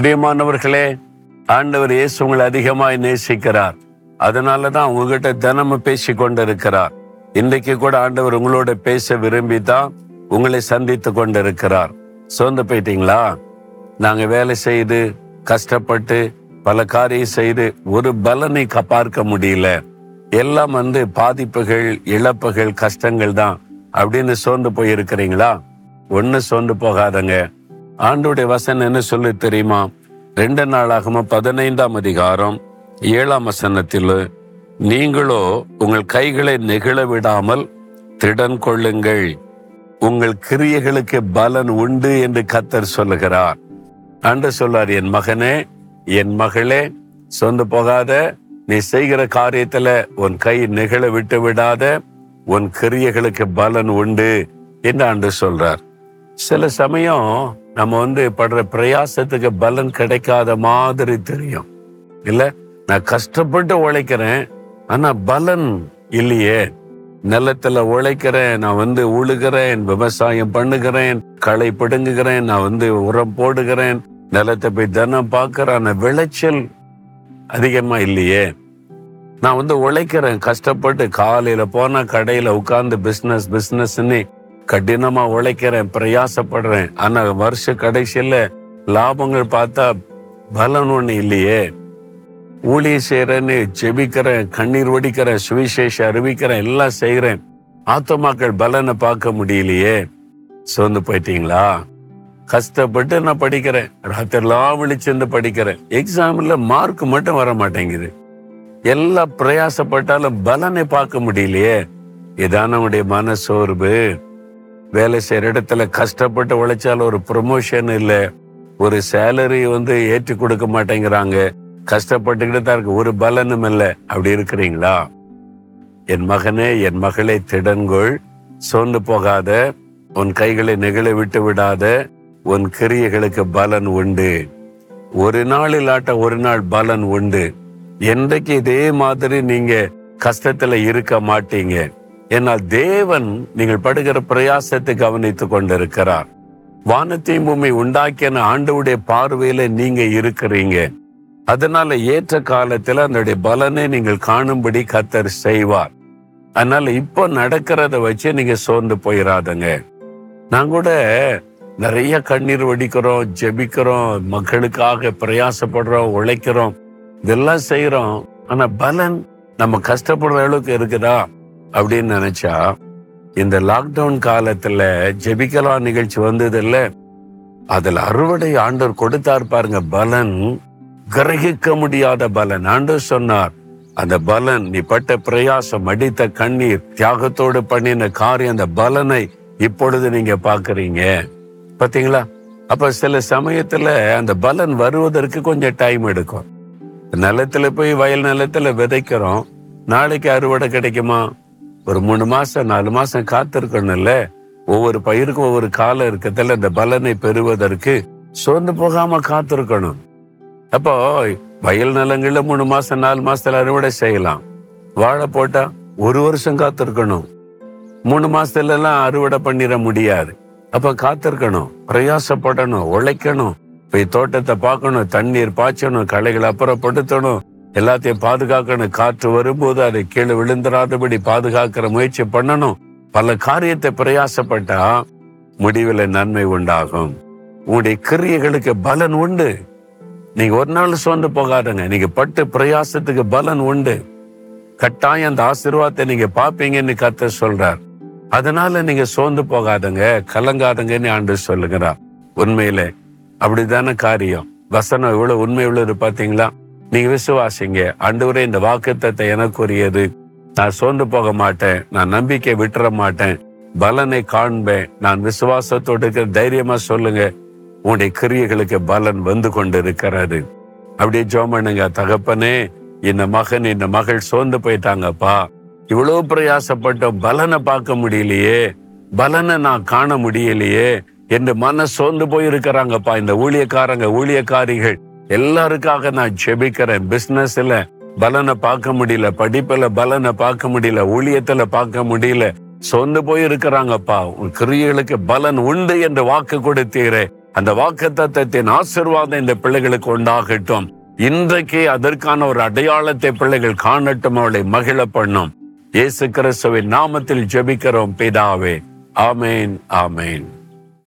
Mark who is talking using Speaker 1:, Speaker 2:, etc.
Speaker 1: பிரியமானவர்களே ஆண்டவர் இயேசு உங்களை அதிகமாய் நேசிக்கிறார். அதனால தான் உங்ககிட்ட தினமும் பேசி கொண்டிருக்கிறார். இன்றைக்கு கூட ஆண்டவர் உங்களோட பேச விரும்பி தான் உங்களை சந்தித்து கொண்டிருக்கிறார். சோர்ந்து போயிட்டீங்களா? நாங்க வேலை செய்து கஷ்டப்பட்டு பல காரியம் செய்து ஒரு பலனை க- பார்க்க முடியல. எல்லாம் வந்து பாதிப்புகள் இழப்புகள் கஷ்டங்கள் தான். அப்படின்னு சோர்ந்து போயிருக்கிறீங்களா? ஒண்ணு சோர்ந்து போகாதங்க. ஆண்டுடைய வசனம் என்ன சொல்லு தெரியுமா? ரெண்டு நாளாகமோ பதினைந்தாம் அதிகாரம் ஏழாம் வசனத்தில் நீங்களோ உங்கள் கைகளை நெகிழ விடாமல் திடன் கொள்ளுங்கள். உங்கள் கிரியைகளுக்கு பலன் உண்டு என்று கத்தர் சொல்லுகிறார். அன்று சொல்லார் என் மகனே என் மகளே சொந்து போகாத. நீ செய்கிற காரியத்துல உன் கை நெகிழ விட்டு விடாத. உன் கிரியைகளுக்கு பலன் உண்டு என்று ஆண்டு சொல்றார். சில சமயம் நம்ம வந்து படுற பிரயாசத்துக்கு பலன் கிடைக்காத மாதிரி தெரியும். இல்ல? நான் கஷ்டப்பட்டு உழைக்கிறேன் ஆனா பலன் இல்லையே. நிலத்துல உழைக்கிறேன் நான் வந்து உழுகிறேன் விவசாயம் பண்ணுகிறேன் களை பிடுங்குகிறேன் நான் வந்து உரம் போடுகிறேன் நிலத்தை போய் தினம் பார்க்கிறேன் விளைச்சல் அதிகமா இல்லையே. நான் வந்து உழைக்கிறேன் கஷ்டப்பட்டு காலையில போனா கடையில உட்கார்ந்து பிசினஸ் பிசினஸ்ன்னு கடினமா உழைக்கிறேன் பிரயாசப்படுறேன். ஆனா வருஷ கடைசியில லாபங்கள் பார்த்தா பலன் ஒண்ணு இல்லையே. ஊழிய செய்யறேன்னு ஜெபிக்கிறேன் கண்ணீர் வடிக்கிறேன் சுவிசேஷம் அறிவிக்கிறேன் எல்லாம் செய்யறேன் ஆத்மாக்கள் பலனை பார்க்க முடியலையே. சோர்ந்து போயிட்டீங்களா? கஷ்டப்பட்டு நான் படிக்கிறேன். ராத்திரிலாம் விழிச்சிருந்து படிக்கிறேன். எக்ஸாம்ல மார்க் மட்டும் வர மாட்டேங்குது. எல்லா பிரயாசப்பட்டாலும் பலனை பார்க்க முடியலையே. இதான் நம்முடைய மன சோர்வு வேலை செய்யற இடத்துல கஷ்டப்பட்டு உழைச்சாலும் ஒரு ப்ரொமோஷன் இல்லை. ஒரு சேலரி வந்து ஏற்றி கொடுக்க மாட்டேங்கிறாங்க. கஷ்டப்பட்டுக்கிட்டு தான் இருக்கு. ஒரு பலனும் இல்லை. அப்படி இருக்கிறீங்களா? என் மகனே என் மகளை திடன்கொள். சோர்ந்து போகாத. உன் கைகளை நெகிழ விட்டு விடாத. உன் கிரியைகளுக்கு பலன் உண்டு. ஒரு நாள் இல்லாட்ட ஒரு நாள் பலன் உண்டு. என்றைக்கு இதே மாதிரி நீங்க கஷ்டத்துல இருக்க மாட்டீங்க. ஏன்னால் தேவன் நீங்கள் படுகிற பிரயாசத்தை கவனித்துக் கொண்டிருக்கிறார். வானத்தையும் பூமி உண்டாக்கின ஆண்டவுடைய பார்வையில நீங்க இருக்கிறீங்க. அதனால ஏற்ற காலத்துல அதனுடைய பலனை நீங்கள் காணும்படி கத்தர் செய்வார். அதனால இப்போ நடக்கிறத வச்சு நீங்க சோர்ந்து போயிடாதங்க நான் கூட நிறைய கண்ணீர் வடிக்கிறோம் ஜெபிக்கிறோம் மக்களுக்காக பிரயாசப்படுறோம் உழைக்கிறோம் இதெல்லாம் செய்யறோம் ஆனா பலன் நம்ம கஷ்டப்படுற அளவுக்கு இருக்குதா? அப்படின்னு நினைச்சா இந்த லாக்டவுன் காலத்துல ஜெபிக்கலா நிகழ்ச்சி வந்தது இல்ல அதுல அறுவடை ஆண்டவர் கொடுத்தார் பாருங்க பலன் கிரகிக்க முடியாத பலன். ஆண்டவர் சொன்னார் அந்த பலன் நீ பட்ட பிரயாசம் அடித்த கண்ணீர் தியாகத்தோடு பண்ணின காரியம் அந்த பலனை இப்பொழுது நீங்க பாக்குறீங்க பாத்தீங்களா அப்ப சில சமயத்துல அந்த பலன் வருவதற்கு கொஞ்சம் டைம் எடுக்கும். நிலத்துல போய் வயல் நிலத்துல விதைக்கிறோம். நாளைக்கு அறுவடை கிடைக்குமா? ஒரு மூணு மாசம் நாலு மாசம் காத்திருக்கணும்ல? ஒவ்வொரு பயிருக்கும் ஒவ்வொரு காலம் இருக்கத்துல இந்த பலனை பெறுவதற்கு சோர்ந்து போகாம காத்திருக்கணும். அப்போ வயல் நிலங்கள்ல மூணு மாசம் நாலு மாசத்துல அறுவடை செய்யலாம். வாழை போட்டா ஒரு வருஷம் காத்திருக்கணும். மூணு மாசத்துல எல்லாம் அறுவடை பண்ணிட முடியாது. அப்ப காத்திருக்கணும். பிரயாசப்படணும் உழைக்கணும். போய் தோட்டத்தை பார்க்கணும் தண்ணீர் பாய்ச்சணும் களைகளை அப்புறப்படுத்தணும் எல்லாத்தையும் பாதுகாக்கணும் காற்று வரும்போது அதை கீழே விழுந்துராதபடி பாதுகாக்கிற முயற்சி பண்ணணும். பல காரியத்தை பிரயாசப்பட்டா முடிவில் நன்மை உண்டாகும். உங்களுடைய கிரியைகளுக்கு பலன் உண்டு. நீங்க ஒரு நாள் சோர்ந்து போகாதுங்க. நீங்க பட்டு பிரயாசத்துக்கு பலன் உண்டு. கட்டாயம் அந்த ஆசீர்வாதத்தை நீங்க பாப்பீங்கன்னு கத்த சொல்றார். அதனால நீங்க சோர்ந்து போகாதுங்க. கலங்காதங்கன்னு ஆண்டு சொல்லுகிறார். உண்மையிலே அப்படிதான காரியம். வசனம் இவ்வளவு உண்மை உள்ளது பாத்தீங்களா? நீங்க விசுவாசிங்க. ஆண்டவரே இந்த வாக்குத்தத்தை எனக்குரியது. நான் சோர்ந்து போக மாட்டேன். நான் நம்பிக்கை விட்டுற மாட்டேன். பலனை காண்பேன். நான் விசுவாசத்தோடு இருக்கிற தைரியமா சொல்லுங்க. உன்னுடைய கிரியைகளுக்கு பலன் வந்து கொண்டு இருக்கிறது அப்படியே ஜோமனுங்க தகப்பனே இந்த மகன் இந்த மகள் சோர்ந்து போயிட்டாங்கப்பா. இவ்வளவு பிரயாசப்பட்டோம். பலனை பார்க்க முடியலையே. பலனை நான் காண முடியலையே. என்று மன சோர்ந்து போயிருக்கிறாங்கப்பா. இந்த ஊழியக்காரங்க ஊழியக்காரிகள். எல்லாருக்காக நான் ஜெபிக்கிறேன். பிசினஸ்ல பலனை பார்க்க முடியல படிப்புல பலனை பார்க்க முடியல ஊழியத்துல பார்க்க முடியல. சொந்து போய் இருக்கிறாங்கப்பா உன் கிரியைகளுக்கு பலன் உண்டு என்று வாக்கு கொடுத்தீரே. அந்த வாக்கு தத்தத்தின் ஆசிர்வாதம் இந்த பிள்ளைகளுக்கு உண்டாகட்டும். இன்றைக்கு அதற்கான ஒரு அடையாளத்தை பிள்ளைகள் காணட்டும் அவளை மகிழ பண்ணும். இயேசு கிறிஸ்துவின் நாமத்தில் ஜெபிக்கிறோம் பிதாவே. ஆமேன் ஆமேன்.